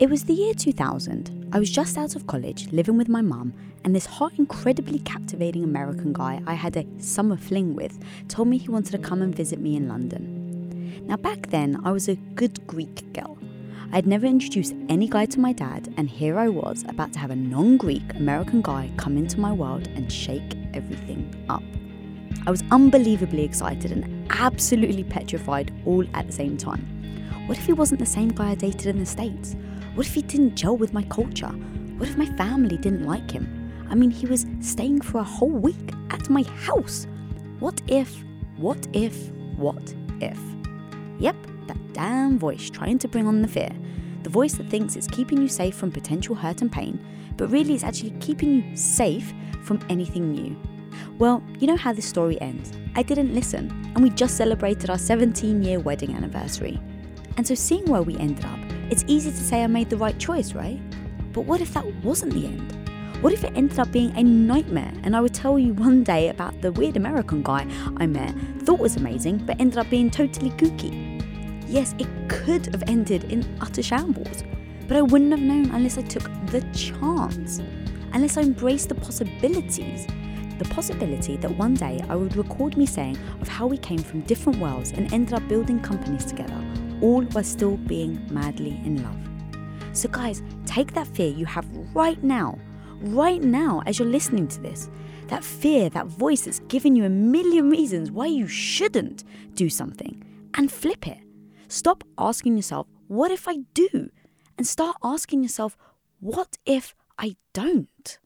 It was the year 2000. I was just out of college, living with my mum, and this hot, incredibly captivating American guy I had a summer fling with told me he wanted to come and visit me in London. Now, back then, I was a good Greek girl. I'd never introduced any guy to my dad, and here I was about to have a non Greek American guy come into my world and shake everything up. I was unbelievably excited and absolutely petrified all at the same time. What if he wasn't the same guy I dated in the States? What if he didn't gel with my culture? What if my family didn't like him? I mean, he was staying for a whole week at my house. What if, what if, what if? Yep, that damn voice trying to bring on the fear. The voice that thinks it's keeping you safe from potential hurt and pain, but really it's actually keeping you safe from anything new. Well, you know how this story ends. I didn't listen, and we just celebrated our 17 year wedding anniversary. And so, seeing where we ended up, it's easy to say I made the right choice, right? But what if that wasn't the end? What if it ended up being a nightmare and I would tell you one day about the weird American guy I met, thought was amazing, but ended up being totally kooky? Yes, it could have ended in utter shambles, but I wouldn't have known unless I took the chance, unless I embraced the possibilities. The possibility that one day I would record me saying of how we came from different worlds and ended up building companies together all while still being madly in love. So, guys, take that fear you have right now, right now, as you're listening to this. That fear, that voice that's giving you a million reasons why you shouldn't do something, and flip it. Stop asking yourself, what if I do? And start asking yourself, what if I don't?